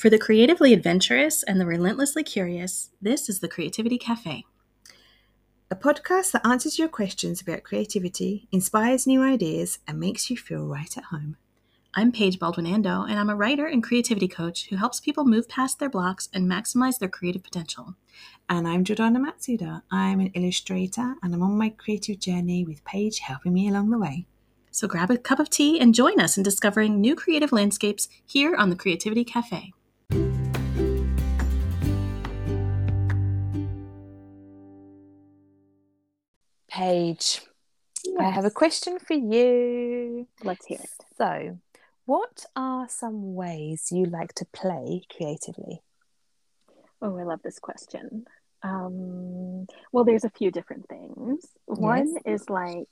For the creatively adventurous and the relentlessly curious, this is the Creativity Cafe. A podcast that answers your questions about creativity, inspires new ideas, and makes you feel right at home. I'm Paige Baldwin Ando, and I'm a writer and creativity coach who helps people move past their blocks and maximize their creative potential. And I'm Jordana Matsuda. I'm an illustrator and I'm on my creative journey with Paige helping me along the way. So grab a cup of tea and join us in discovering new creative landscapes here on the Creativity Cafe. Paige, I have a question for you. Let's hear it. So, what are some ways you like to play creatively? Oh, I love this question. Um, well, there's a few different things. One is like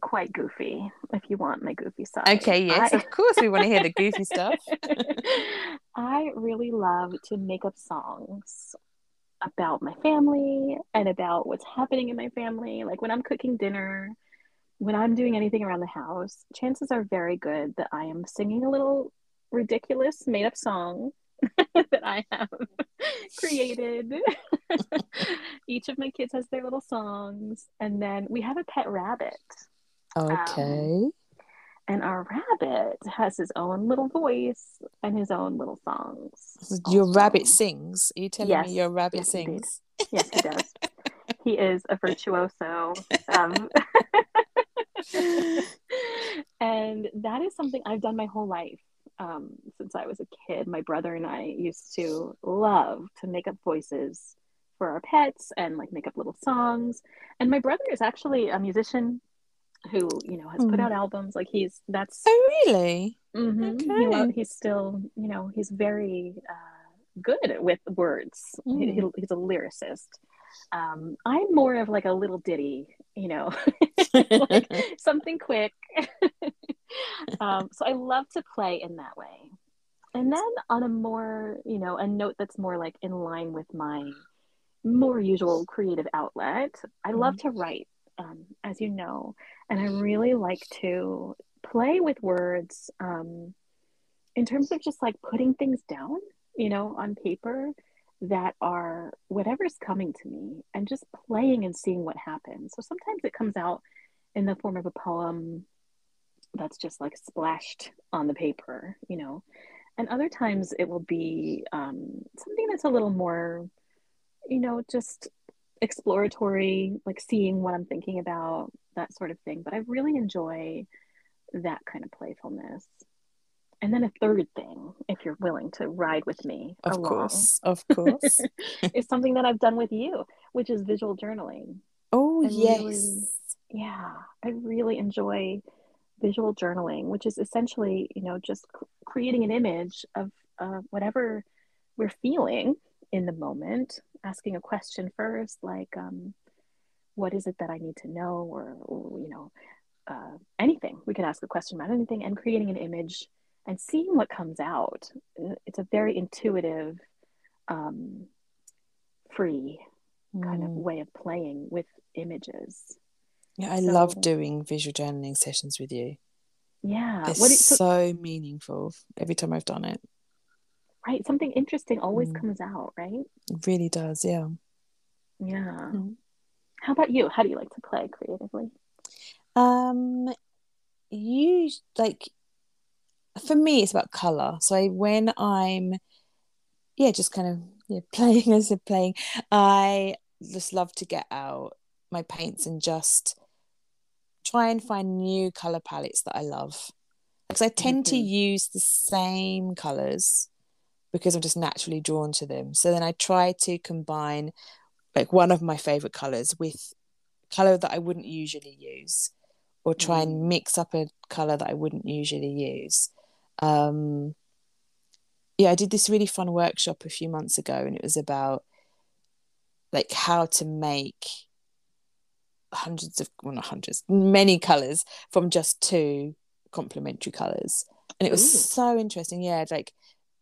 quite goofy, if you want my goofy side. Okay, yes, I... of course, we want to hear the goofy stuff. I really love to make up songs about my family and about what's happening in my family. Like when I'm cooking dinner, when I'm doing anything around the house, chances are very good that I am singing a little ridiculous made up song that I have created. Each of my kids has their little songs. And then we have a pet rabbit. Okay. Um, and our rabbit has his own little voice and his own little songs. Your also. rabbit sings? Are you telling yes. me your rabbit yes, sings? Indeed. Yes, he does. he is a virtuoso. Um, and that is something I've done my whole life. Um, since I was a kid, my brother and I used to love to make up voices for our pets and like make up little songs. And my brother is actually a musician who you know has mm. put hmm. out albums like he's that's oh really mm-hmm. okay. he, he's still you know he's very uh, good with words mm. he, hmm. he's a lyricist um, i'm more of like a little ditty you know like something quick um, so i love to play in that way and then on a more you know a note that's more like in line with my more usual creative outlet i love mm. to write um, as you know, and I really like to play with words um, in terms of just like putting things down, you know, on paper that are whatever's coming to me and just playing and seeing what happens. So sometimes it comes out in the form of a poem that's just like splashed on the paper, you know, and other times it will be um, something that's a little more, you know, just exploratory, like seeing what I'm thinking about, that sort of thing. But I really enjoy that kind of playfulness. And then a third thing, if you're willing to ride with me, of along, course, of course, is something that I've done with you, which is visual journaling. Oh and yes, really, yeah, I really enjoy visual journaling, which is essentially, you know, just creating an image of uh, whatever we're feeling in the moment asking a question first, like, um, what is it that I need to know, or, or you know, uh, anything. We could ask a question about anything and creating an image and seeing what comes out. It's a very intuitive, um, free mm. kind of mm. way of playing with images. Yeah, I so, love doing visual journaling sessions with you. Yeah, it's so, so meaningful every time I've done it right something interesting always mm. comes out right? It really does yeah. Yeah. Mm. how about you? How do you like to play creatively? Um you like for me it's about color. So when i'm yeah just kind of yeah, playing as a playing i just love to get out my paints and just try and find new color palettes that i love. Because i tend mm-hmm. to use the same colors because I'm just naturally drawn to them. So then I try to combine like one of my favorite colors with color that I wouldn't usually use or try and mm. mix up a color that I wouldn't usually use. Um, yeah, I did this really fun workshop a few months ago and it was about like how to make hundreds of well not hundreds many colors from just two complementary colors and it was Ooh. so interesting yeah like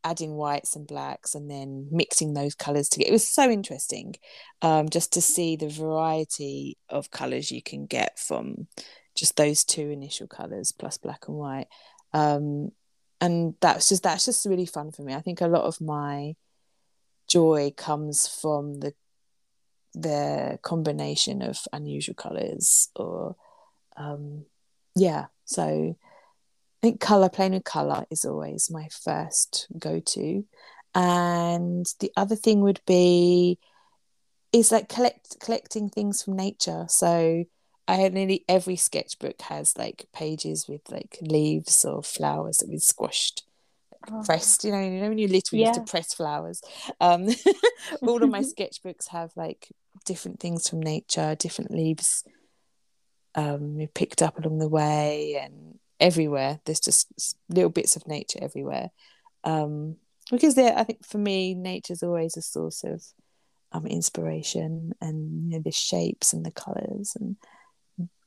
adding whites and blacks and then mixing those colors together. It was so interesting um, just to see the variety of colors you can get from just those two initial colors plus black and white. Um, and that's just that's just really fun for me. I think a lot of my joy comes from the the combination of unusual colors or um yeah so think color playing with color is always my first go-to and the other thing would be is like collect collecting things from nature so i have nearly every sketchbook has like pages with like leaves or flowers that we've squashed oh. pressed you know you know when you literally yeah. used to press flowers um all of my sketchbooks have like different things from nature different leaves um we picked up along the way and everywhere there's just little bits of nature everywhere um because there i think for me nature's always a source of um inspiration and you know the shapes and the colors and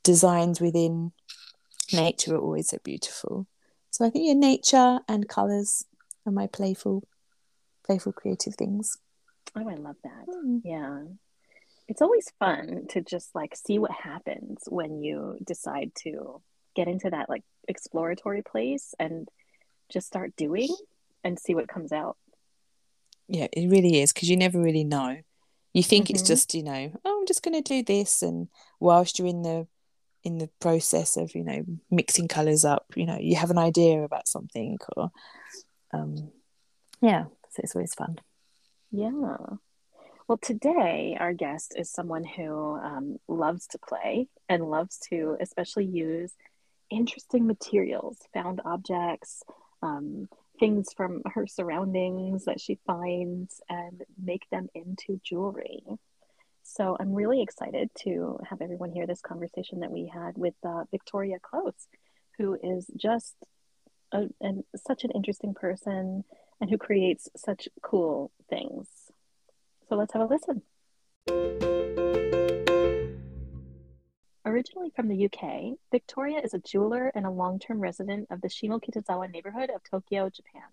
designs within nature are always so beautiful so I think yeah, nature and colours are my playful, playful creative things. Oh, I love that. Mm. Yeah. It's always fun to just like see what happens when you decide to get into that like exploratory place and just start doing and see what comes out. Yeah, it really is because you never really know. You think mm-hmm. it's just, you know, oh, I'm just going to do this. And whilst you're in the in the process of you know mixing colors up you know you have an idea about something or um yeah so it's always fun yeah well today our guest is someone who um, loves to play and loves to especially use interesting materials found objects um, things from her surroundings that she finds and make them into jewelry so I'm really excited to have everyone hear this conversation that we had with uh, Victoria Close, who is just a, and such an interesting person and who creates such cool things. So let's have a listen. Originally from the UK, Victoria is a jeweler and a long term resident of the Shimokitazawa neighborhood of Tokyo, Japan.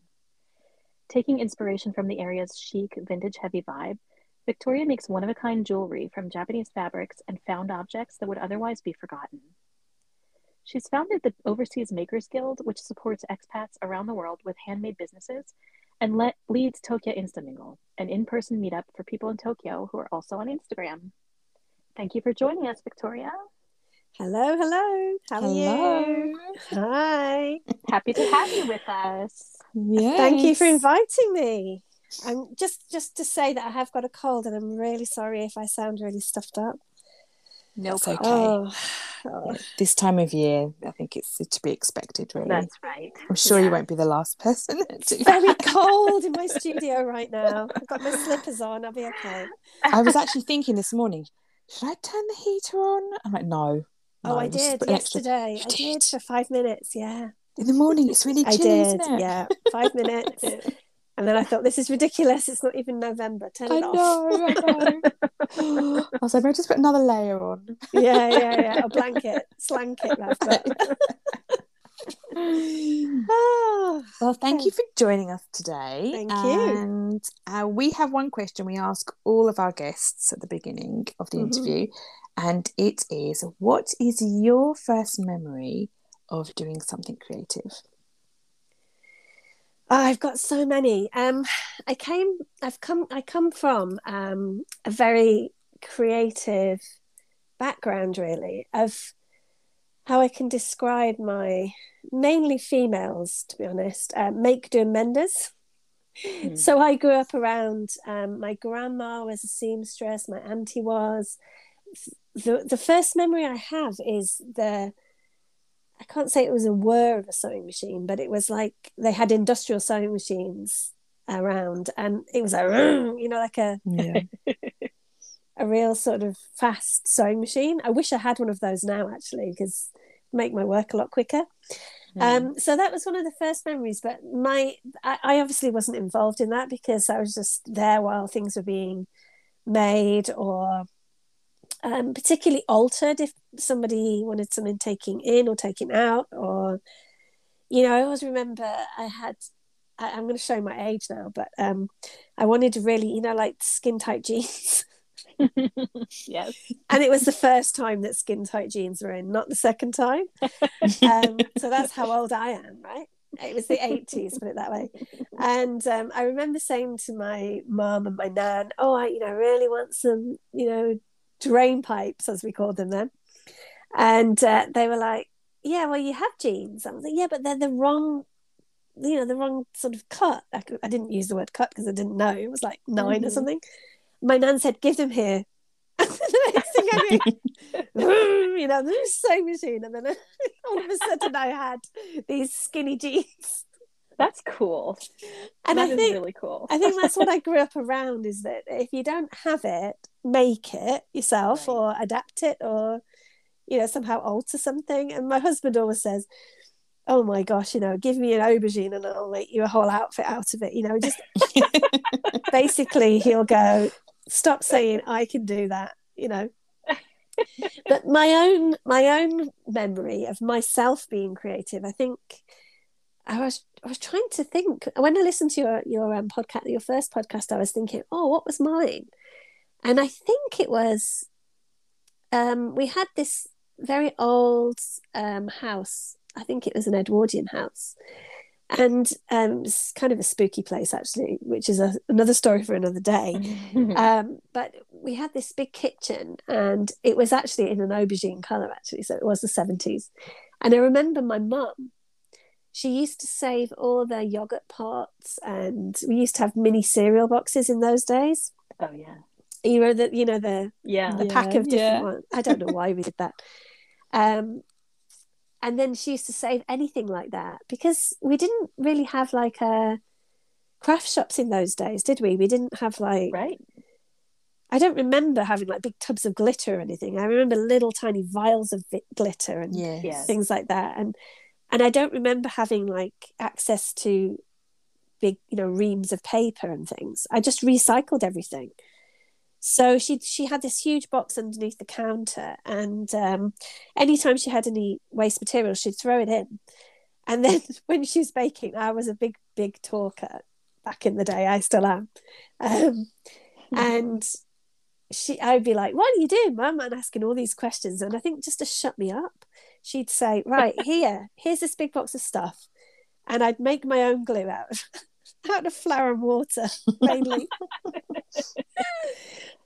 Taking inspiration from the area's chic, vintage heavy vibe, Victoria makes one of a kind jewelry from Japanese fabrics and found objects that would otherwise be forgotten. She's founded the Overseas Makers Guild, which supports expats around the world with handmade businesses, and le- leads Tokyo Instamingle, an in person meetup for people in Tokyo who are also on Instagram. Thank you for joining us, Victoria. Hello, hello. How hello. are you? Hi. Happy to have you with us. Yes. Thank you for inviting me. I'm just just to say that I have got a cold, and I'm really sorry if I sound really stuffed up. No, it's okay. Oh, oh. This time of year, I think it's to be expected. Really, that's right. I'm sure yeah. you won't be the last person. It's very cold in my studio right now. I've got my slippers on. I'll be okay. I was actually thinking this morning, should I turn the heater on? I'm like, no. Oh, I did yesterday. Extra... I did for five minutes. Yeah. In the morning, it's really chilly. I did. Yeah, five minutes. And then I thought, this is ridiculous. It's not even November. Turn it I off. Know, I know. I was like, maybe just put another layer on. yeah, yeah, yeah. A blanket, slanket oh, well, thank you for joining us today. Thank you. And uh, we have one question we ask all of our guests at the beginning of the mm-hmm. interview, and it is What is your first memory of doing something creative? Oh, I've got so many. Um, I came, I've come, I come from um, a very creative background, really, of how I can describe my mainly females, to be honest, uh, make, do, and menders. Mm. So I grew up around. Um, my grandma was a seamstress. My auntie was. The the first memory I have is the I can't say it was a whir of a sewing machine, but it was like they had industrial sewing machines around, and it was a you know like a yeah. a real sort of fast sewing machine. I wish I had one of those now actually because make my work a lot quicker. Mm. Um, so that was one of the first memories. But my I, I obviously wasn't involved in that because I was just there while things were being made or um, particularly altered if somebody wanted something taking in or taking out or you know i always remember i had I, am going to show my age now but um, i wanted to really you know like skin tight jeans. Yes. And it was the first time that skin tight jeans were in not the second time. Um, so that's how old i am right? It was the 80s, put it that way. And um, I remember saying to my mum and my nan, oh, I, you know, really want some, you know, drain pipes, as we called them then. And uh, they were like, yeah, well, you have jeans. I was like, yeah, but they're the wrong, you know, the wrong sort of cut. I, I didn't use the word cut because I didn't know. It was like 9 mm-hmm. or something. My nan said, give them here. the next thing I knew, you know, the sewing machine. And then all of a sudden I had these skinny jeans. That's cool. And that I think really cool. I think that's what I grew up around is that if you don't have it, make it yourself right. or adapt it or you know somehow alter something. And my husband always says, "Oh my gosh, you know, give me an aubergine and I'll make you a whole outfit out of it." You know, just basically he'll go, "Stop saying I can do that." You know, but my own my own memory of myself being creative, I think I was I was trying to think when I listened to your your um, podcast, your first podcast. I was thinking, oh, what was mine? And I think it was um, we had this very old um, house. I think it was an Edwardian house, and um, it's kind of a spooky place actually, which is a, another story for another day. um, but we had this big kitchen, and it was actually in an aubergine color actually, so it was the seventies. And I remember my mum she used to save all the yogurt pots and we used to have mini cereal boxes in those days oh yeah you know the you know the yeah the yeah, pack of different yeah. ones i don't know why we did that um and then she used to save anything like that because we didn't really have like a craft shops in those days did we we didn't have like right I don't remember having like big tubs of glitter or anything. I remember little tiny vials of glitter and Yes. things like that. And and I don't remember having like access to big, you know, reams of paper and things. I just recycled everything. So she she had this huge box underneath the counter, and um, anytime she had any waste material, she'd throw it in. And then when she was baking, I was a big big talker back in the day. I still am, um, and she I'd be like, "What are you doing, Mum?" and asking all these questions, and I think just to shut me up, she'd say, "Right here, here's this big box of stuff," and I'd make my own glue out of out of flour and water mainly.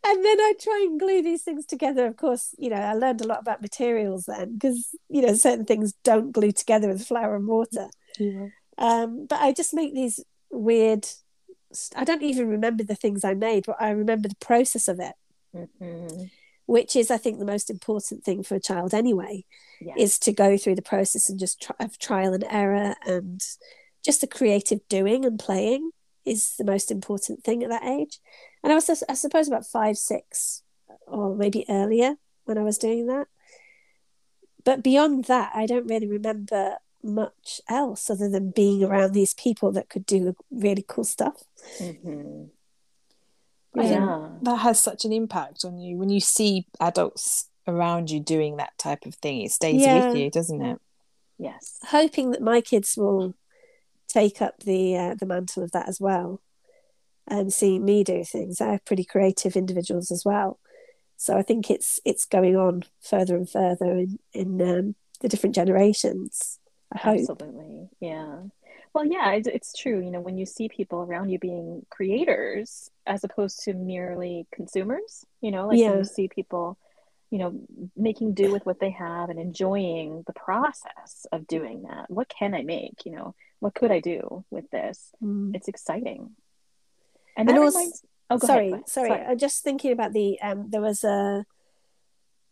And then I'd try and glue these things together. Of course, you know, I learned a lot about materials then because, you know, certain things don't glue together with flour and water. Yeah. Um, but I just make these weird, I don't even remember the things I made, but I remember the process of it, Mhm. which is, I think, the most important thing for a child anyway, yeah is to go through the process and just try, of trial and error and just the creative doing and playing is the most important thing at that age. And I was, I suppose, about five, six, or maybe earlier when I was doing that. But beyond that, I don't really remember much else other than being around these people that could do really cool stuff. Mhm. Yeah that has such an impact on you when you see adults around you doing that type of thing. It stays Yeah. with you, doesn't it? yes Hoping that my kids will take up the uh, the mantle of that as well, and seeing me do things. They're pretty creative individuals as well, so I think it's it's going on further and further in in um, the different generations. I hope. Absolutely. Yeah. Well, yeah, it's, it's true. You know, when you see people around you being creators as opposed to merely consumers, you know, like Yeah. when you see people, you know, making do with what they have and enjoying the process of doing that. What can I make? You know, what could I do with this? Mm. It's exciting. And And also- reminds, oh, sorry, ahead. go sorry. I'm just thinking about the um, there was a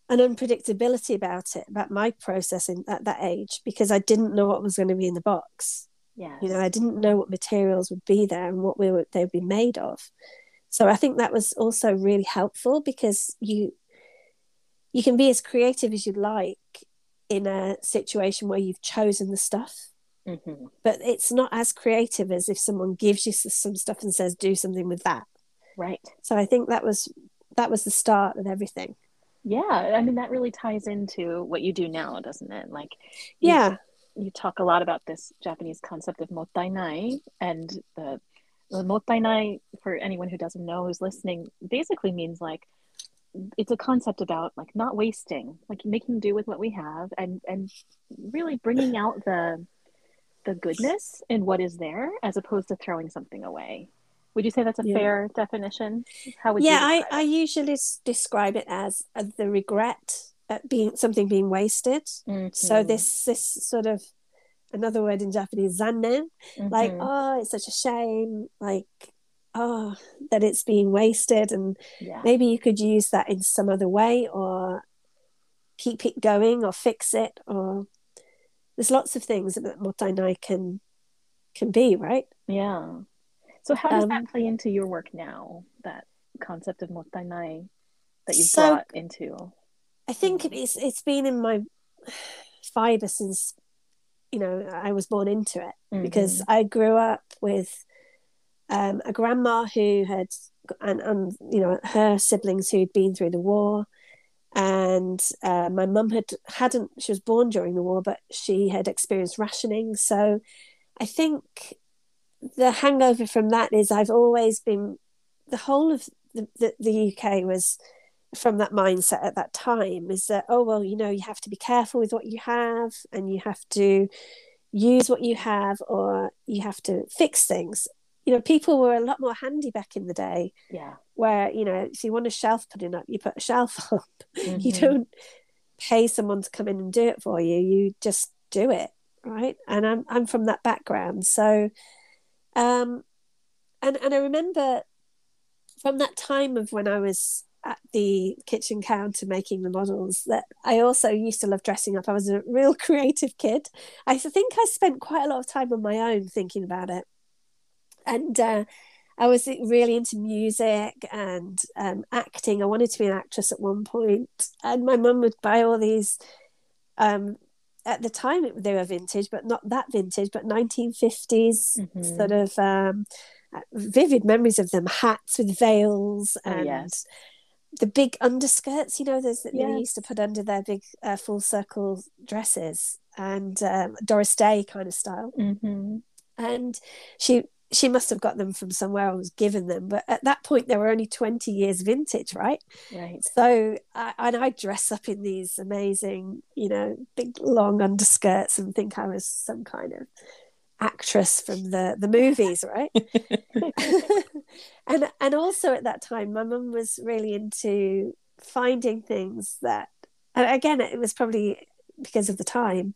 an unpredictability about it about my processing at that age because I didn't know what was going to be in the box. Yeah, You know, I didn't know what materials would be there and what we were they would be made of. So I think that was also really helpful because you you can be as creative as you like in a situation where you've chosen the stuff Mhm. but it's not as creative as if someone gives you some stuff and says do something with that Right. so i think that was that was the start of everything Yeah. I mean, that really ties into what you do now, doesn't it? Like, you- yeah you talk a lot about this Japanese concept of mottainai and the, the mottainai for anyone who doesn't know who's listening basically means like it's a concept about like not wasting like making do with what we have and and really bringing out the the goodness in what is there as opposed to throwing something away. Would you say that's a Yeah. fair definition? How would yeah, you I, I usually describe it as uh, the regret at being something being wasted. So Mhm. this this sort of another word in Japanese, zannen, like Mhm. oh, it's such a shame, like oh that it's being wasted, and yeah. maybe you could use that in some other way or keep it going or fix it or there's lots of things that mottainai can can be, right? Yeah. So how does Um, that play into your work now? That concept of mottainai that you've So- brought into. I think it's it's been in my fibre since you know I was born into it because I grew up with um, a grandma who had and, and you know her siblings who'd been through the war and uh, my mum had hadn't she was born during the war but she had experienced rationing. So I think the hangover from that is I've always been the whole of the, the, the UK was from that mindset at that time is that oh well you know you have to be careful with what you have and you have to use what you have or you have to fix things you know people were a lot more handy back in the day. Yeah. where you know if you want a shelf putting up you put a shelf up. You Mhm. don't pay someone to come in and do it for you. You just do it right? And i'm i'm from that background. So um and and i remember from that time of when i was at the kitchen counter making the models that i also used to love dressing up. I was a real creative kid. I think i spent quite a lot of time on my own thinking about it and uh I was really into music and um, acting. I wanted to be an actress at one point. and my mum would buy all these. Um, at the time, it, they were vintage, but not that vintage, but 1950s Mhm. sort of um, vivid memories of them. Hats with veils Oh, and yes. the big underskirts. You know, those that they used to put under their big uh, full circle dresses, and um, Doris Day kind of style hmm and she she must have got them from somewhere I was given them but at that point they were only 20 years vintage right? Right. so I, and I dress up in these amazing you know big long underskirts and think I was some kind of actress from the the movies right? And and also at that time my mum was really into finding things that and again it was probably because of the time.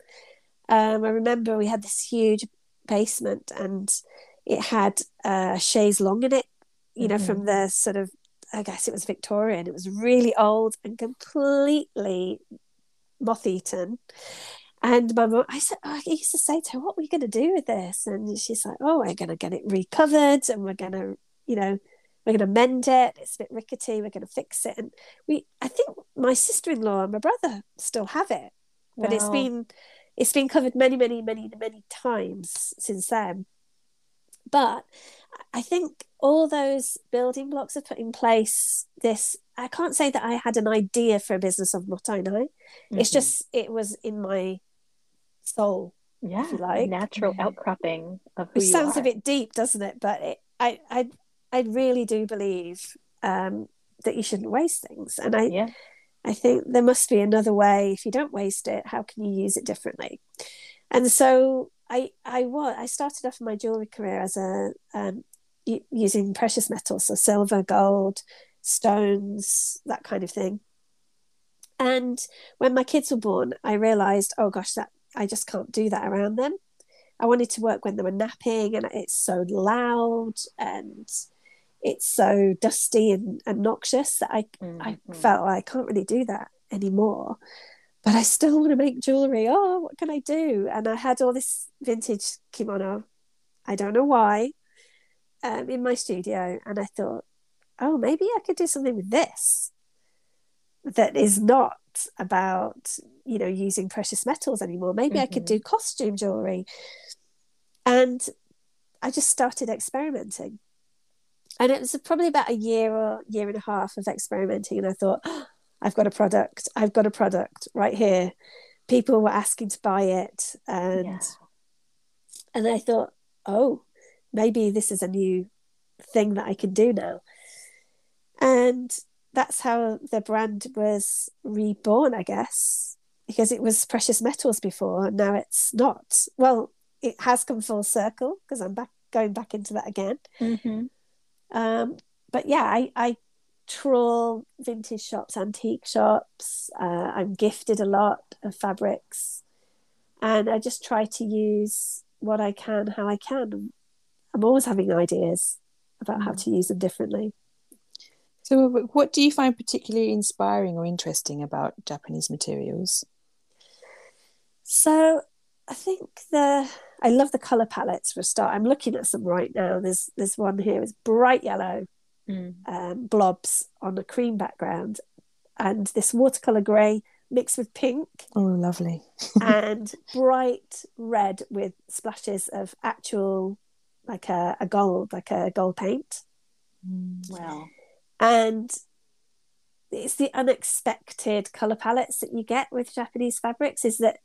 Um, I remember we had this huge basement and it had a chaise longue in it you know Mhm. from the sort of I guess it was Victorian it was really old and completely moth eaten and my mum, I said, oh, I used to say to her, "What are we going to do with this?" And she's like, "Oh, we're going to get it recovered, and we're going to, you know, we're going to mend it. It's a bit rickety. We're going to fix it." And we, I think, my sister-in-law and my brother still have it, but it's been, it's been covered many, many, many, many times since then. But I think all those building blocks have put in place this. I can't say that I had an idea for a business of what I know. It's Mhm. just it was in my soul yeah, like. natural outcropping of who which sounds are. a bit deep doesn't it but it, I, I i really do believe um that you shouldn't waste things and i yeah. i think there must be another way if you don't waste it how can you use it differently and so i i was i started off my jewelry career as a um using precious metals so silver gold stones that kind of thing and when my kids were born i realized oh gosh that i just can't do that around them I wanted to work when they were napping, and it's so loud and it's so dusty and, and noxious that I, I Mhm. felt like I can't really do that anymore. But I still want to make jewelry. Oh, what can I do? And I had all this vintage kimono. I don't know why, um, in my studio, and I thought, oh, maybe I could do something with this that is not about you know using precious metals anymore. Maybe I could Mhm. do costume jewelry and I just started experimenting. And it was probably about a year or year and a half of experimenting. And I thought, "Oh, I've got a product. I've got a product right here. People were asking to buy it. And Yeah. and I thought, oh, maybe this is a new thing that I can do now. And that's how the brand was reborn, I guess, because it was precious metals before. And now it's not. Well, it has come full circle because I'm back going back into that again. Mm-hmm. Um, but yeah, I, I trawl vintage shops, antique shops. Uh, I'm gifted a lot of fabrics, and I just try to use what I can, how I can. I'm always having ideas about how Mm. to use them differently. So, what do you find particularly inspiring or interesting about Japanese materials? So I think the I love the color palettes for a start. I'm looking at some right now. There's there's one here. It's bright yellow Mm. um, blobs on a cream background, and this watercolor grey mixed with pink Oh, lovely. and bright red with splashes of actual like a, a gold, like a gold paint. Wow. And it's the unexpected color palettes that you get with Japanese fabrics. Is that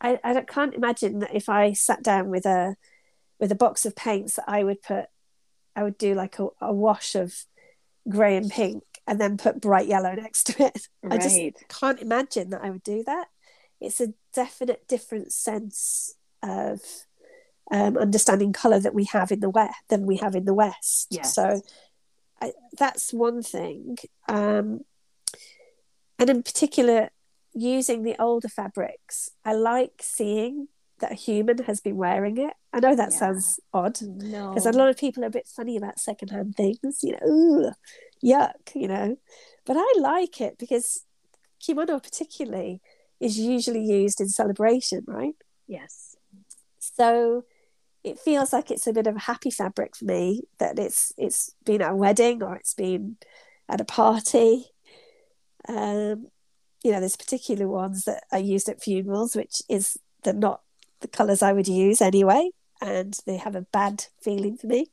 I, I can't imagine that if I sat down with a with a box of paints that I would put I would do like a, a wash of grey and pink and then put bright yellow next to it. I just can't imagine that I would do that. It's a definite different sense of um, understanding color that we have in the west than we have in the west. Yes. So I, that's one thing. Um, and in particular, using the older fabrics, I like seeing that a human has been wearing it. I know that Yeah. sounds odd No. because a lot of people are a bit funny about secondhand things, you know, ooh, yuck, you know. But I like it because kimono, particularly, is usually used in celebration, right? Yes. So it feels like it's a bit of a happy fabric for me that it's it's been at a wedding or it's been at a party. Um, you know, there's particular ones that are used at funerals, which is they're not the colours I would use anyway, and they have a bad feeling for me.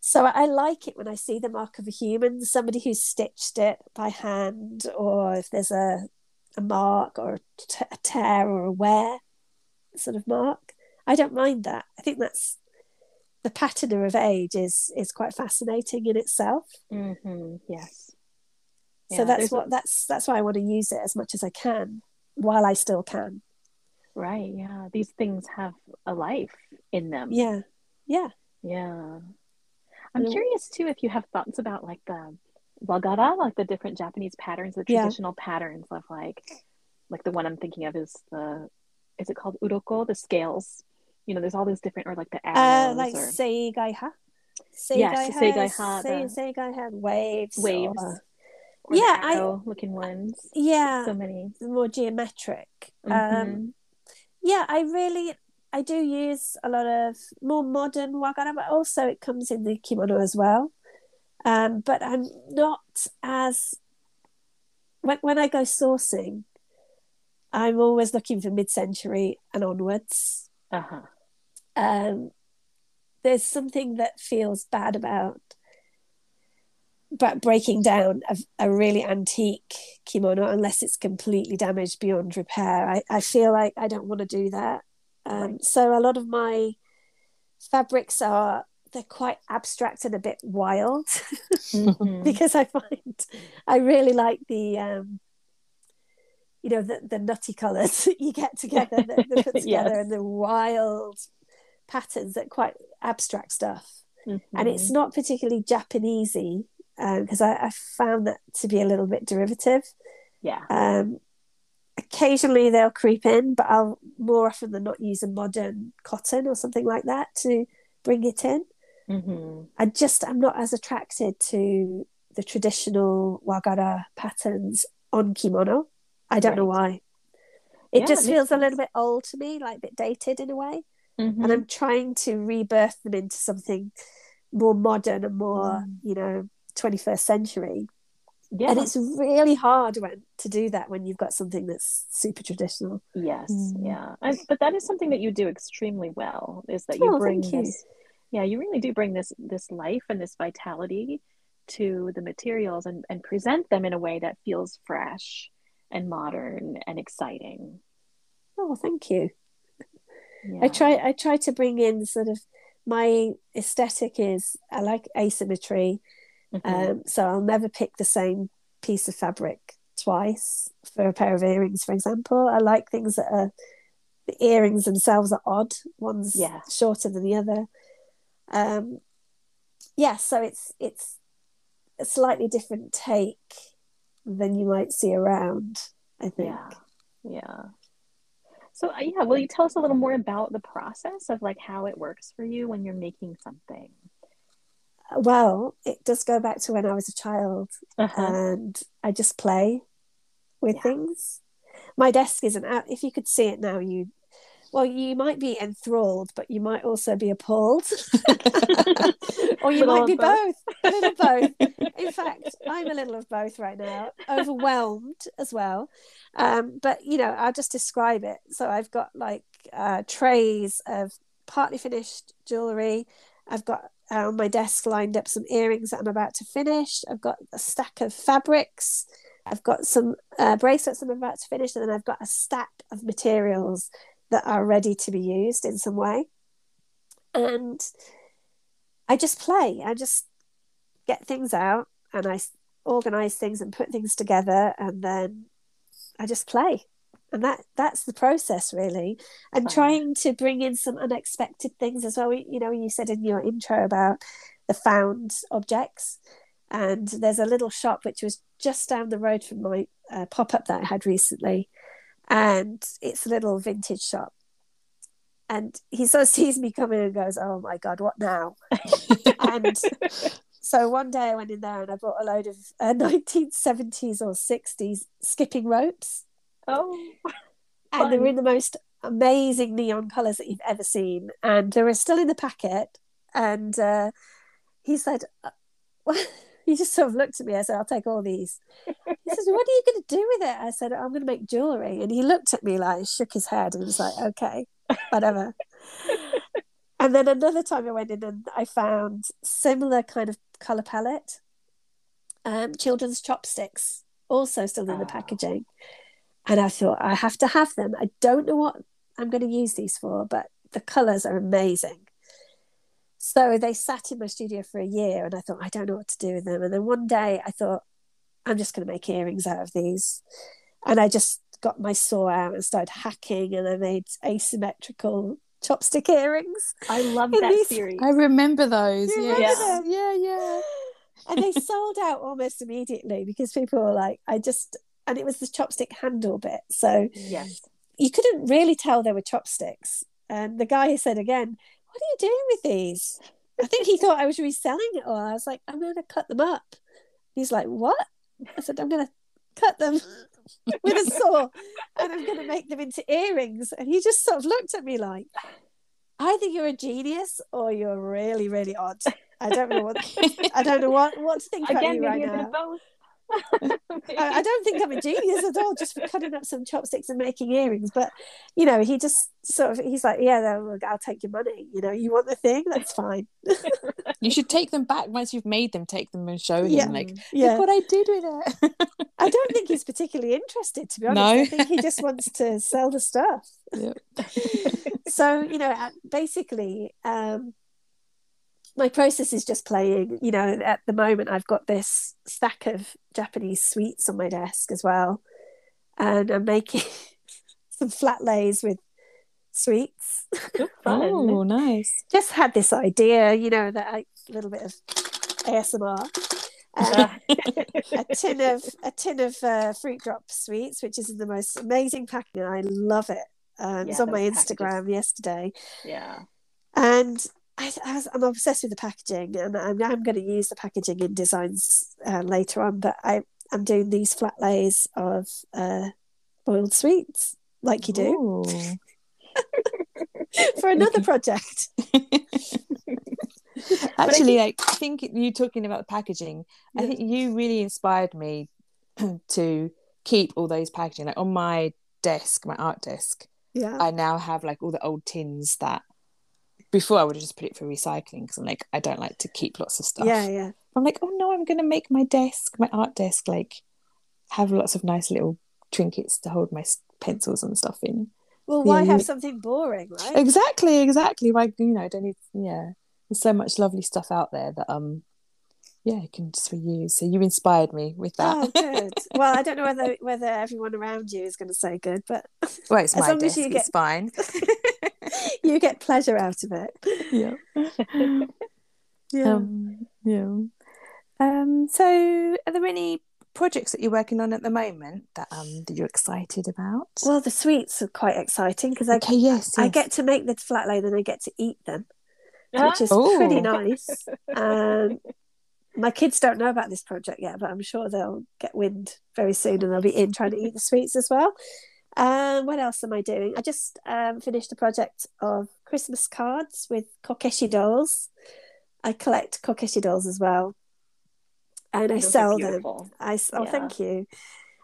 So I like it when I see the mark of a human, somebody who's stitched it by hand, or if there's a a mark or a, t- a tear or a wear sort of mark. I don't mind that. I think that's the patina of age is is quite fascinating in itself. Mm-hmm. Yes. so that's there's a- what that's that's why I want to use it as much as I can while I still can. Right. Yeah. These things have a life in them. Yeah, yeah. Yeah. I'm Yeah. curious too if you have thoughts about like the wagara, like the different Japanese patterns, the Yeah. traditional patterns of like like the one I'm thinking of is the is it called uroko, the scales? You know, there's all those different or like the Uh, arrows like or seigaiha. Yes, seigaiha, Se- the- seigaiha waves. waves. or- or Yeah, I- looking ones. yeah, So many. more geometric. Um, Mhm. Yeah, I really I do use a lot of more modern wagara, but also it comes in the kimono as well. Um, but I'm not as when when I go sourcing, I'm always looking for mid-century and onwards. Uh-huh. Um, there's something that feels bad about but breaking down a, a really antique kimono unless it's completely damaged beyond repair. I, I feel like I don't want to do that. Um. So a lot of my fabrics are they're quite abstract and a bit wild Mhm. because I find I really like the um, you know the, the nutty colours that you get together that they put together Yes. and the wild patterns that quite abstract stuff and Mhm. it's not particularly Japanesey because I, I found that to be a little bit derivative. yeah. Um, occasionally they'll creep in, but I'll more often than not use a modern cotton or something like that to bring it in. hmm I just I'm not as attracted to the traditional wagara patterns on kimono. I don't know why. It Yeah, just it feels a little bit old to me, like a bit dated in a way. Mhm. And I'm trying to rebirth them into something more modern and more, Mm. you know, 21st century. yeah. And it's really hard when to do that when you've got something that's super traditional. Yes, Mm. yeah. And, but that is something that you do extremely well is that you Oh, bring thank you. this yeah, you really do bring this this life and this vitality to the materials and, and present them in a way that feels fresh and modern and exciting. Oh, thank you. Yeah. I try I try to bring in sort of my aesthetic is I like asymmetry. Mhm. Um, so I'll never pick the same piece of fabric twice for a pair of earrings, for example. I like things that are the earrings themselves are odd. One's Yeah. shorter than the other. Um, yeah, so it's it's a slightly different take than you might see around. I think. Yeah. Yeah. So uh, yeah, will you tell us a little more about the process of like how it works for you when you're making something? Well, it does go back to when I was a child, Uh-huh. and I just play with Yeah. things. My desk isn't out. If you could see it now, you well, you might be enthralled, but you might also be appalled, or you might be both. both. A little both. In fact, I'm a little of both right now. Overwhelmed as well, um, but you know, I'll just describe it. So I've got like uh, trays of partly finished jewelry. I've got uh, on my desk lined up some earrings that I'm about to finish. I've got a stack of fabrics. I've got some uh, bracelets I'm about to finish, and then I've got a stack of materials that are ready to be used in some way. And I just play. I just get things out and I organize things and put things together, and then I just play. And that that's the process really, and trying to bring in some unexpected things as well. You know, you said in your intro about the found objects, and there's a little shop which was just down the road from my uh, pop up that I had recently, and it's a little vintage shop. And he sort of sees me coming and goes, "Oh my god, what now?" and so one day I went in there and I bought a load of uh, 1970s or 60s skipping ropes, oh, and they were in the most amazing neon colors that you've ever seen, and they were still in the packet. And uh, he said, uh, he just sort of looked at me. I said, "I'll take all these." He says, "What are you going to do with it?" I said, "I'm going to make jewelry." And he looked at me like, shook his head, and was like, "Okay, whatever." and then another time I went in and I found similar kind of color palette, um, children's chopsticks, also still in the Oh. Packaging. And I thought I have to have them. I don't know what I'm going to use these for, but the colors are amazing. So they sat in my studio for a year, and I thought I don't know what to do with them. And then one day I thought I'm just going to make earrings out of these, and I just got my saw out and started hacking, and I made asymmetrical chopstick earrings. I love that these- series. I remember those. You yes. remember them? Yeah, yeah. and they sold out almost immediately because people were like, I just, and it was the chopstick handle bit. So yes. you couldn't really tell they were chopsticks. And the guy said again, What are you doing with these? I think he thought I was reselling it all. I was like, I'm going to cut them up. He's like, What? I said, I'm going to cut them with a saw and I'm going to make them into earrings. And he just sort of looked at me like, Either you're a genius or you're really, really odd. I don't know what I don't know what what to think about you right maybe a bit now. both. I, don't think I'm a genius at all, just for cutting up some chopsticks and making earrings. But you know, he just sort of he's like, yeah, no, look, I'll take your money. You know, you want the thing, that's fine. You should take them back once you've made them. Take them and show him. Yeah. Like, Yeah, look what I did with it. I don't think he's particularly interested, to be honest. No. I think he just wants to sell the stuff. Yep. so you know, uh, basically, um, my process is just playing. You know, at the moment, I've got this stack of Japanese sweets on my desk as well, and I'm making some flat lays with sweets. Oh, nice. Just had this idea, you know, that I, a little bit of ASMR. Um, a tin of a tin of uh, fruit drop sweets, which is in the most amazing packaging. I love it. Um, it's on my Instagram yesterday, yeah. and I, I'm obsessed with the packaging, and I'm, I'm going to use the packaging in designs uh, later on. But I I'm doing these flat lays of uh, boiled sweets, like you do, for another project. Actually, like I think you talking about the packaging. I think you really inspired me to keep all those packaging. Like on my desk, my art desk, Yeah, I now have like all the old tins that before I would have just put it for recycling because I'm like I don't like to keep lots of stuff. yeah, yeah. I'm like, oh no, I'm gonna make my desk, my art desk, like have lots of nice little trinkets to hold my pencils and stuff in. Well, Yeah, why you- have something boring, right? Exactly, exactly. Like you know, I don't need. Yeah, there's so much lovely stuff out there that um, yeah, I can just reuse. So you inspired me with that. Oh, good. well, I don't know whether whether everyone around you is going to say good, but well, it's as my long as you It's get- fine. you get pleasure out of it. yeah. Yeah. Um, yeah. Um, so, are there any projects that you're working on at the moment that um that you're excited about? well, the sweets are quite exciting because I okay, yes, I get to make the flat lay, then I get to eat them, which is Oh. pretty nice. Um, my kids don't know about this project yet, but I'm sure they'll get wind very soon and they'll be in trying to eat the sweets as well. Um, what else am I doing? I just um, finished a project of Christmas cards with Kokeshi dolls. I collect Kokeshi dolls as well, and I Those are sell them. I oh, Yeah. thank you.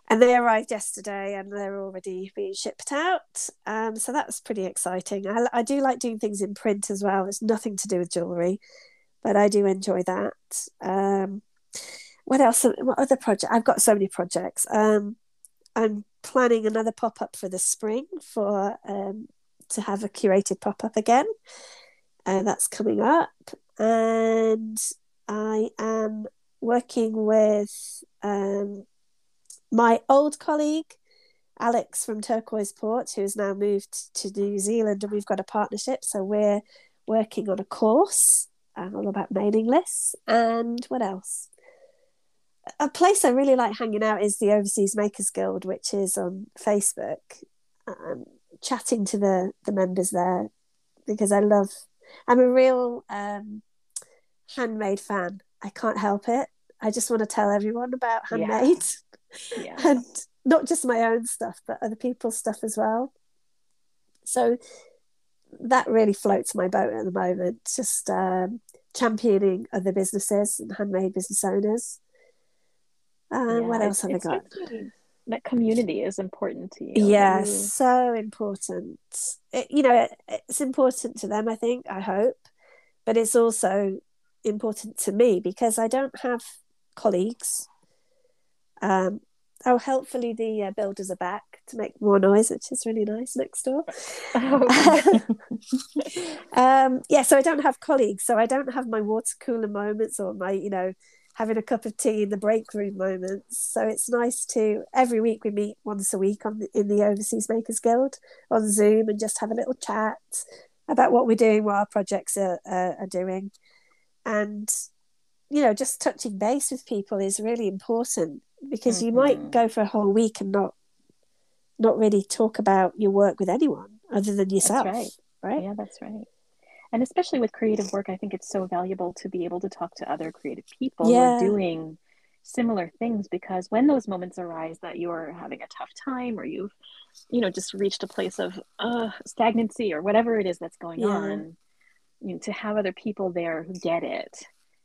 And they arrived yesterday, and they're already being shipped out. Um, so that's pretty exciting. I, I do like doing things in print as well. It's nothing to do with jewelry, but I do enjoy that. Um, what else? What other project? I've got so many projects. Um, I'm planning another pop up for the spring for um, to have a curated pop up again. Uh, that's coming up, and I am working with um, my old colleague Alex from Turquoise Port, who has now moved to New Zealand, and we've got a partnership. So we're working on a course um, all about mailing lists. And what else? A place I really like hanging out is the Overseas Makers Guild, which is on Facebook. Um, chatting to the the members there because I love. I'm a real um, handmade fan. I can't help it. I just want to tell everyone about Yeah. handmade Yeah. and not just my own stuff, but other people's stuff as well. So that really floats my boat at the moment. Just um, championing other businesses and handmade business owners. Uh, Yeah, what else have I got? really- that community is important to you. you- so important. It, you know, it, it's important to them, I think, I hope, but it's also important to me because I don't have colleagues. Um, oh, helpfully, the uh, builders are back to make more noise, which is really nice next door. um, yeah, so I don't have colleagues, so I don't have my water cooler moments or my, you know, having a cup of tea in the break room moments. So it's nice to every week we meet once a week on in the Overseas Makers Guild on Zoom and just have a little chat about what we're doing, what our projects are, uh, are doing, and you know, just touching base with people is really important because you might Mhm. go for a whole week and not not really talk about your work with anyone other than yourself, right. right? Yeah, that's right. And especially with creative work, I think it's so valuable to be able to talk to other creative people Yeah. who are doing similar things because when those moments arise that you're having a tough time or you've, you know, just reached a place of uh, stagnancy or whatever it is that's going Yeah. on, you know, to have other people there who get it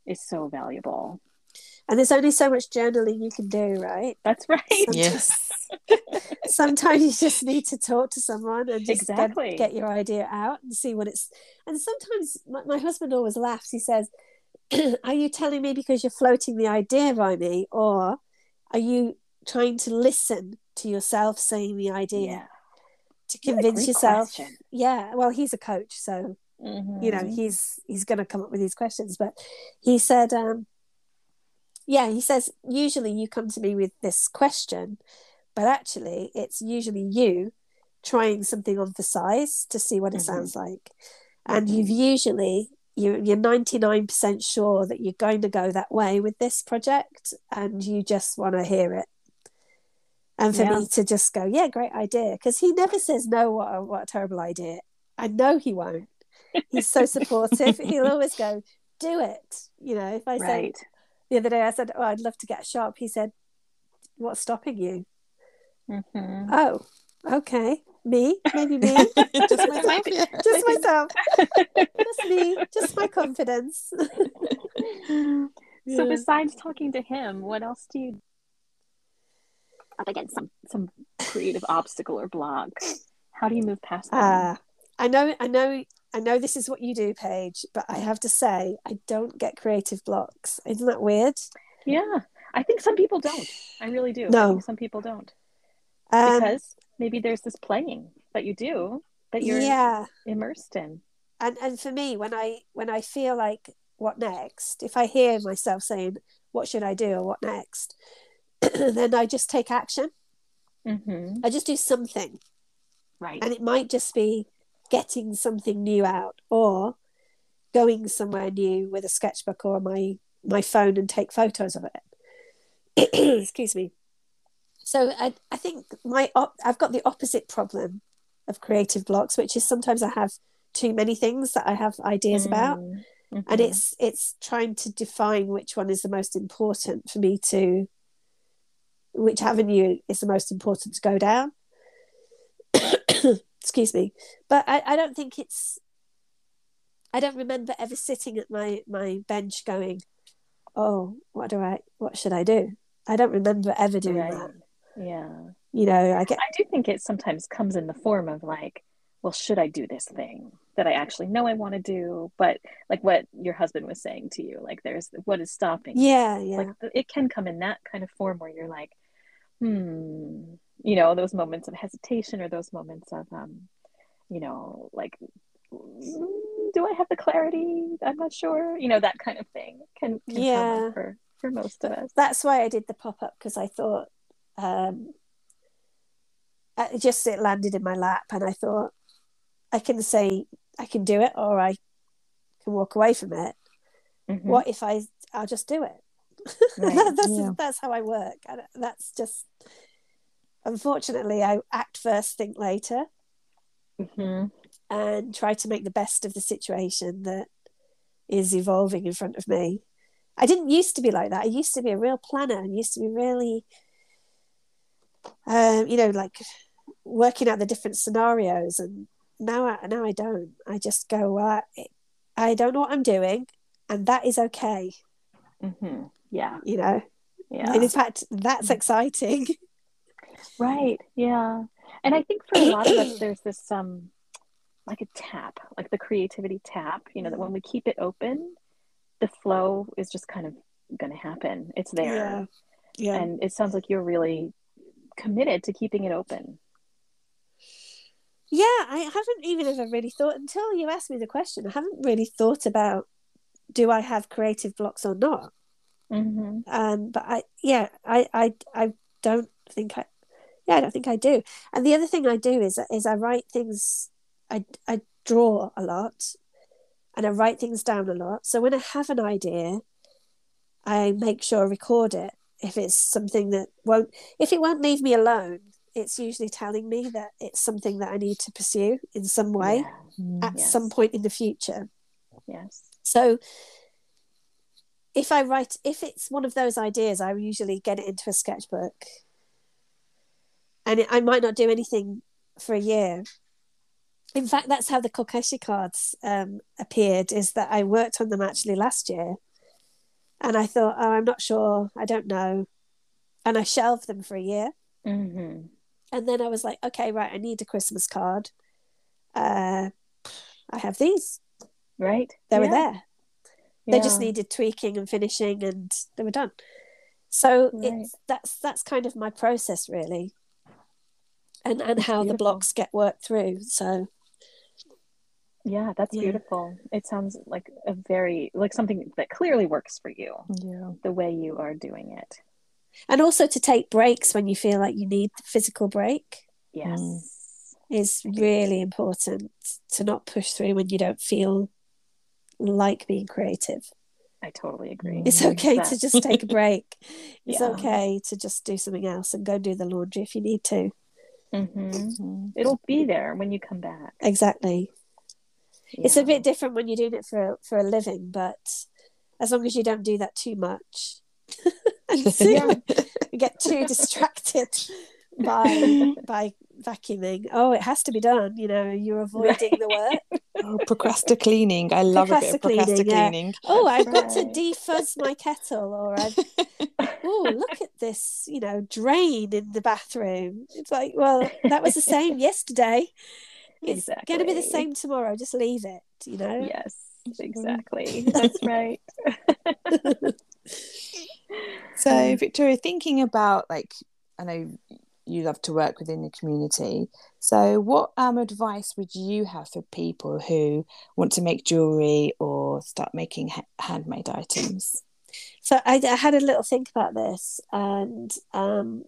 is so valuable. And there's only so much journaling you can do, right? That's right. Yes. sometimes you just need to talk to someone and just get- Exactly. get, your idea out and see what it's and sometimes my, my husband always laughs he says are you telling me because you're floating the idea by me or are you trying to listen to yourself saying the idea Yeah. to convince yourself question. yeah well he's a coach so you know Mhm. he's he's going to come up with these questions but he said um yeah he says usually you come to me with this question but actually it's usually you trying something on for size to see what it Mhm. sounds like and you've usually you, you're 99% sure that you're going to go that way with this project and you just want to hear it and for Yeah. me to just go yeah great idea because he never says no what a, what a terrible idea i know he won't he's so supportive he'll always go do it you know if i say Right. The other day i said oh i'd love to get a shop he said what's stopping you Mhm. oh okay me maybe me Just myself. Just myself just me just my confidence So Yeah. besides talking to him, what else do you up against some some creative obstacle or block? How do you move past them? Ah, I know, I know, I know. This is what you do, Paige. But I have to say, I don't get creative blocks. Isn't that weird? yeah, I think some people don't. I really do. I No. think some people don't Um, because maybe there's this playing that you do that you're yeah, immersed in. and and for me, when I when I feel like what next, if I hear myself saying, what should I do or what next, then I just take action. Mm-hmm. I just do something. Right. And it might just be getting something new out or going somewhere new with a sketchbook or my, my phone and take photos of it. Excuse me. So I, I think my op- I've got the opposite problem of creative blocks, which is sometimes I have too many things that I have ideas about Mm-hmm. and it's it's trying to define which one is the most important for me to which avenue is the most important to go down excuse me but I, I don't think it's i don't remember ever sitting at my my bench going oh what do i what should i do i don't remember ever doing right. that Yeah. you know i get I do think it sometimes comes in the form of like, well, should I do this thing that I actually know I want to do? But like what your husband was saying to you, like there's what is stopping? you? yeah yeah Like it can come in that kind of form where you're like, hmm, you know, those moments of hesitation or those moments of, um, you know, like, mm, do I have the clarity? I'm not sure. You know, that kind of thing can, can Yeah. for for most of us. that's why I did the pop up because I thought um, it just it landed in my lap, and I thought I can say I can do it, or I can walk away from it. Mhm. What if I I'll just do it? Right. That's Yeah. that's how I work. And that's just unfortunately I act first, think later, Mhm. and try to make the best of the situation that is evolving in front of me. I didn't used to be like that. I used to be a real planner and used to be really, um, you know, like working out the different scenarios. And now, I, now I don't. I just go, well, I, I don't know what I'm doing, and that is okay. Mhm. Yeah. You know, Yeah. and in fact, that's exciting. Right. Yeah. And I think for a lot of us, there's this um, like a tap, like the creativity tap. You know that when we keep it open, the flow is just kind of going to happen. It's there, Yeah, yeah. and it sounds like you're really committed to keeping it open. Yeah, I haven't even ever really thought until you asked me the question. I haven't really thought about do I have creative blocks or not. Mm-hmm. Um, but I, yeah, I, I, I don't think I, yeah, I don't think I do. And the other thing I do is is I write things. I I draw a lot, and I write things down a lot. So when I have an idea, I make sure I record it. If it's something that won't, if it won't leave me alone, it's usually telling me that it's something that I need to pursue in some way Yeah. Mm, at Yes. some point in the future. Yes. So if I write, if it's one of those ideas, I usually get it into a sketchbook. And it, I might not do anything for a year. In fact, that's how the Kokeshi cards um, appeared, is that I worked on them actually last year. And I thought, oh, I'm not sure. I don't know. And I shelved them for a year. Mm-hmm. And then I was like, okay, right, I need a Christmas card. Uh, I have these. Right. They were Yeah. there. they just needed tweaking and finishing and they were done so Right. it's that's that's kind of my process really and and how the blocks get worked through so Yeah, that's Yeah. beautiful. It sounds like a very like something that clearly works for you, Yeah. the way you are doing it. and also to take breaks when you feel like you need the physical break Yes. Mm. is really important to not push through when you don't feel like being creative I totally agree. it's Mm, okay to just take a break it's Yeah. okay to just do something else and go do the laundry if you need to Mhm. Mhm. It'll be there when you come back. exactly it's a bit different when you're doing it for for a living but as long as you don't do that too much and Yeah. you get too distracted by by vacuuming. Oh it has to be done you know you're avoiding the work. Oh, procrastinating. I love a bit of Procrastinating, yeah. oh i've got to defuzz my kettle or i've oh look at this you know drain in the bathroom. It's like well that was the same yesterday. It's going to be the same tomorrow. Just leave it you know? Yes, mm-hmm. exactly. That's right. So, um, Victoria, thinking about like, I know you love to work within the community. So, what um, advice would you have for people who want to make jewelry or start making ha- handmade items? So I, I, had a little think about this, and um,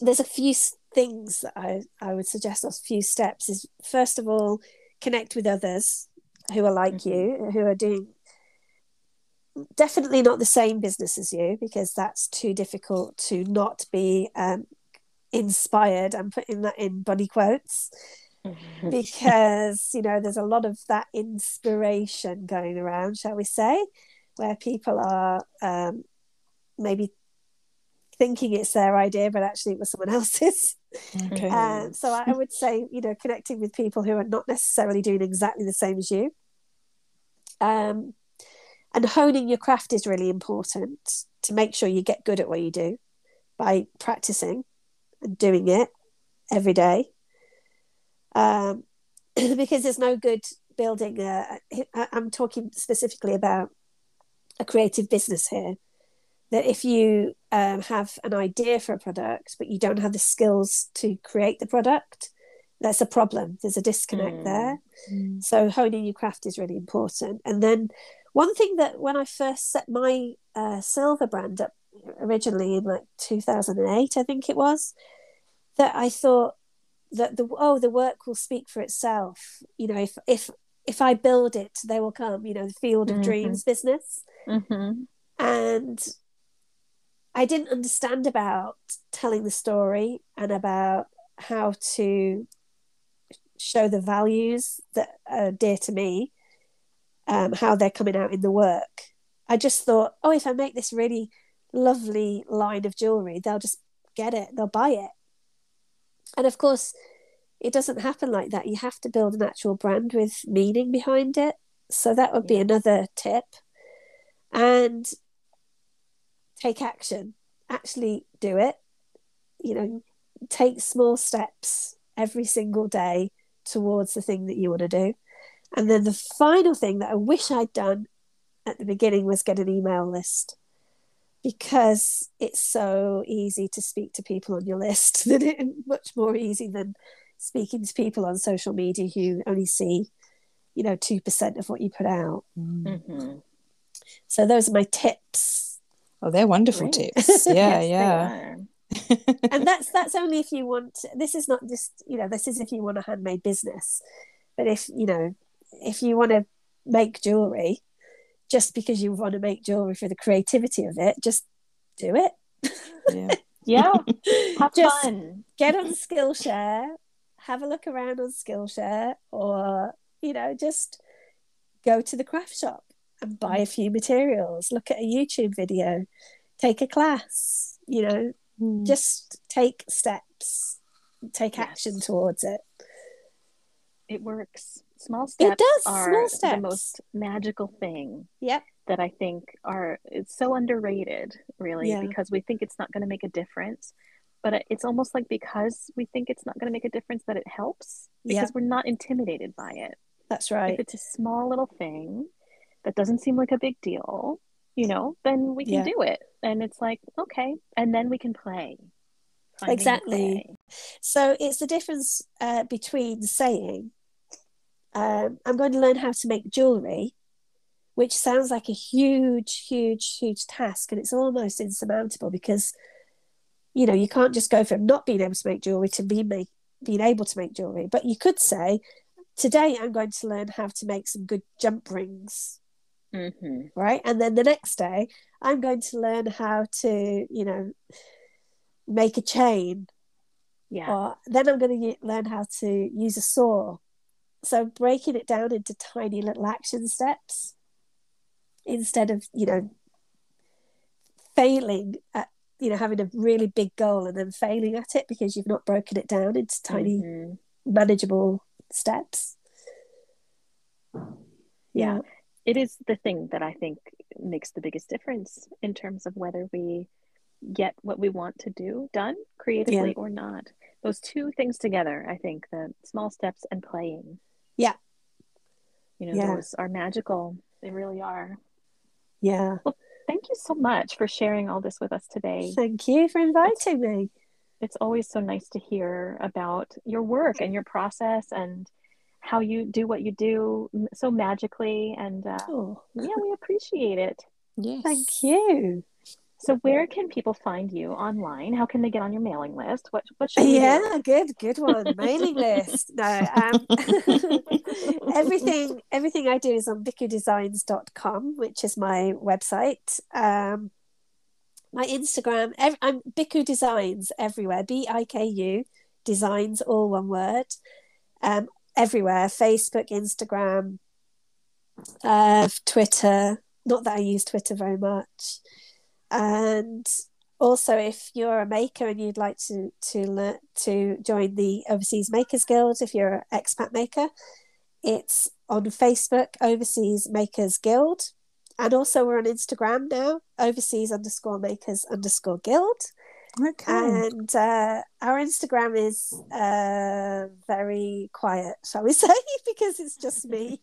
there's a few things that I, I would suggest. a few steps is first of all, connect with others who are like mm-hmm. you, who are doing definitely not the same business as you, because that's too difficult to not be um, inspired. I'm putting that in bunny quotes because you know there's a lot of that inspiration going around, shall we say, where people are um, maybe thinking it's their idea, but actually it was someone else's. Okay. Um, so I would say, you know, connecting with people who are not necessarily doing exactly the same as you. Um, and honing your craft is really important to make sure you get good at what you do by practicing and doing it every day. Um, because there's no good building a, I'm talking specifically about a creative business here. That if you um, have an idea for a product, but you don't have the skills to create the product, that's a problem. There's a disconnect mm. there. Mm. So honing your craft is really important. And then one thing that when I first set my uh, silver brand up originally in like 2008, I think it was, that I thought that the oh the work will speak for itself. You know, if if if I build it, they will come. You know, the field of mm-hmm. dreams business, mm-hmm. and I didn't understand about telling the story and about how to show the values that are dear to me, um, how they're coming out in the work. I just thought, oh, if I make this really lovely line of jewelry, they'll just get it, they'll buy it. And of course, it doesn't happen like that. You have to build an actual brand with meaning behind it. So that would be another tip. And take action. Actually do it. You know, take small steps every single day towards the thing that you want to do. And then the final thing that I wish I'd done at the beginning was get an email list because it's so easy to speak to people on your list that it much more easy than speaking to people on social media who only see you know 2% of what you put out. Mm-hmm. so those are my tips. Oh they're wonderful Great. tips. Yeah yes, yeah. and that's that's only if you want this is not just you know this is if you want a handmade business but if you know if you want to make jewelry just because you want to make jewelry for the creativity of it just do it. Yeah. Yeah. Have just fun. get on skillshare have a look around on skillshare or you know just go to the craft shop and buy a few materials. Look at a youtube video. Take a class you know mm. just take steps take yes. action towards it. It works small steps it does. are small steps. the most magical thing yep that i think are it's so underrated really yeah. because we think it's not going to make a difference but it's almost like because we think it's not going to make a difference that it helps because we're not intimidated by it that's right if it's a small little thing that doesn't seem like a big deal you know then we can yeah. do it and it's like okay and then we can play exactly play. so it's the difference uh, between saying um, I'm going to learn how to make jewelry, which sounds like a huge, huge, huge task. And it's almost insurmountable because, you know, you can't just go from not being able to make jewelry to be make, being able to make jewelry. But you could say, today I'm going to learn how to make some good jump rings. Mm-hmm. Right. And then the next day, I'm going to learn how to, you know, make a chain. Yeah. Or then I'm going to learn how to use a saw so breaking it down into tiny little action steps instead of you know failing at you know having a really big goal and then failing at it because you've not broken it down into tiny mm-hmm. manageable steps yeah. it is the thing that i think makes the biggest difference in terms of whether we get what we want to do done creatively yeah. or not those two things together i think the small steps and playing yeah. You know, yeah. those are magical. They really are. Yeah. Well, thank you so much for sharing all this with us today. Thank you for inviting me. it's always so nice to hear about your work and your process and how you do what you do so magically. And uh, Oh, yeah, we appreciate it. Yes. thank you. So, where can people find you online? How can they get on your mailing list? What What should we do? Yeah, good, good one. Mailing list. No, um, everything everything I do is on bikudesigns.com, which is my website. Um, my Instagram, I'm Biku Designs everywhere. B I K U Designs, all one word. Um, everywhere. Facebook, Instagram, uh, Twitter. Not that I use Twitter very much. And also, if you're a maker and you'd like to to learn to join the Overseas Makers Guild, if you're an expat maker, it's on Facebook, Overseas Makers Guild, and also we're on Instagram now, Overseas underscore Makers underscore Guild. Okay. And uh, our Instagram is uh, very quiet, shall we say, because it's just me.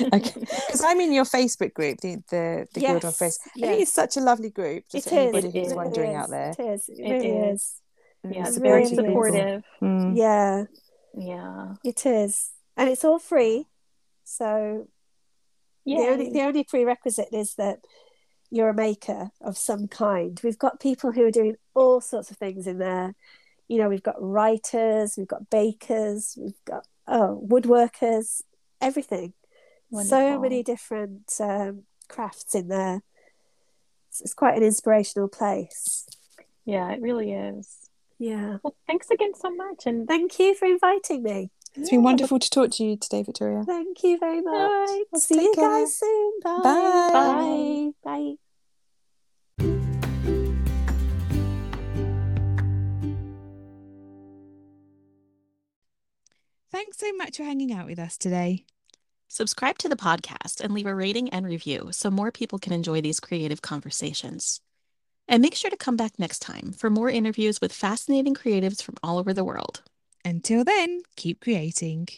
okay. Because I'm in your Facebook group, the the, the Guild on Yes, I think yes. it's such a lovely group. Just It for is. anybody It who's is. wondering It out is. there. It is. It It really is. is. Yeah, It's it's very supportive. Mm. Yeah, Yeah. it is. And it's all free. So Yeah. the only the only prerequisite is that you're a maker of some kind. We've got people who are doing all sorts of things in there. You know, we've got writers, we've got bakers, we've got oh woodworkers, everything. So many different um, crafts in there. It's, it's quite an inspirational place. Yeah, it really is. Yeah. Well, thanks again so much. And Thank you for inviting me. It's been wonderful to talk to you today, Victoria. Thank you very much. Right. I'll see Take you care. guys soon. Bye. Bye. Bye. Bye. Thanks so much for hanging out with us today. Subscribe to the podcast and leave a rating and review so more people can enjoy these creative conversations. And make sure to come back next time for more interviews with fascinating creatives from all over the world. Until then, keep creating.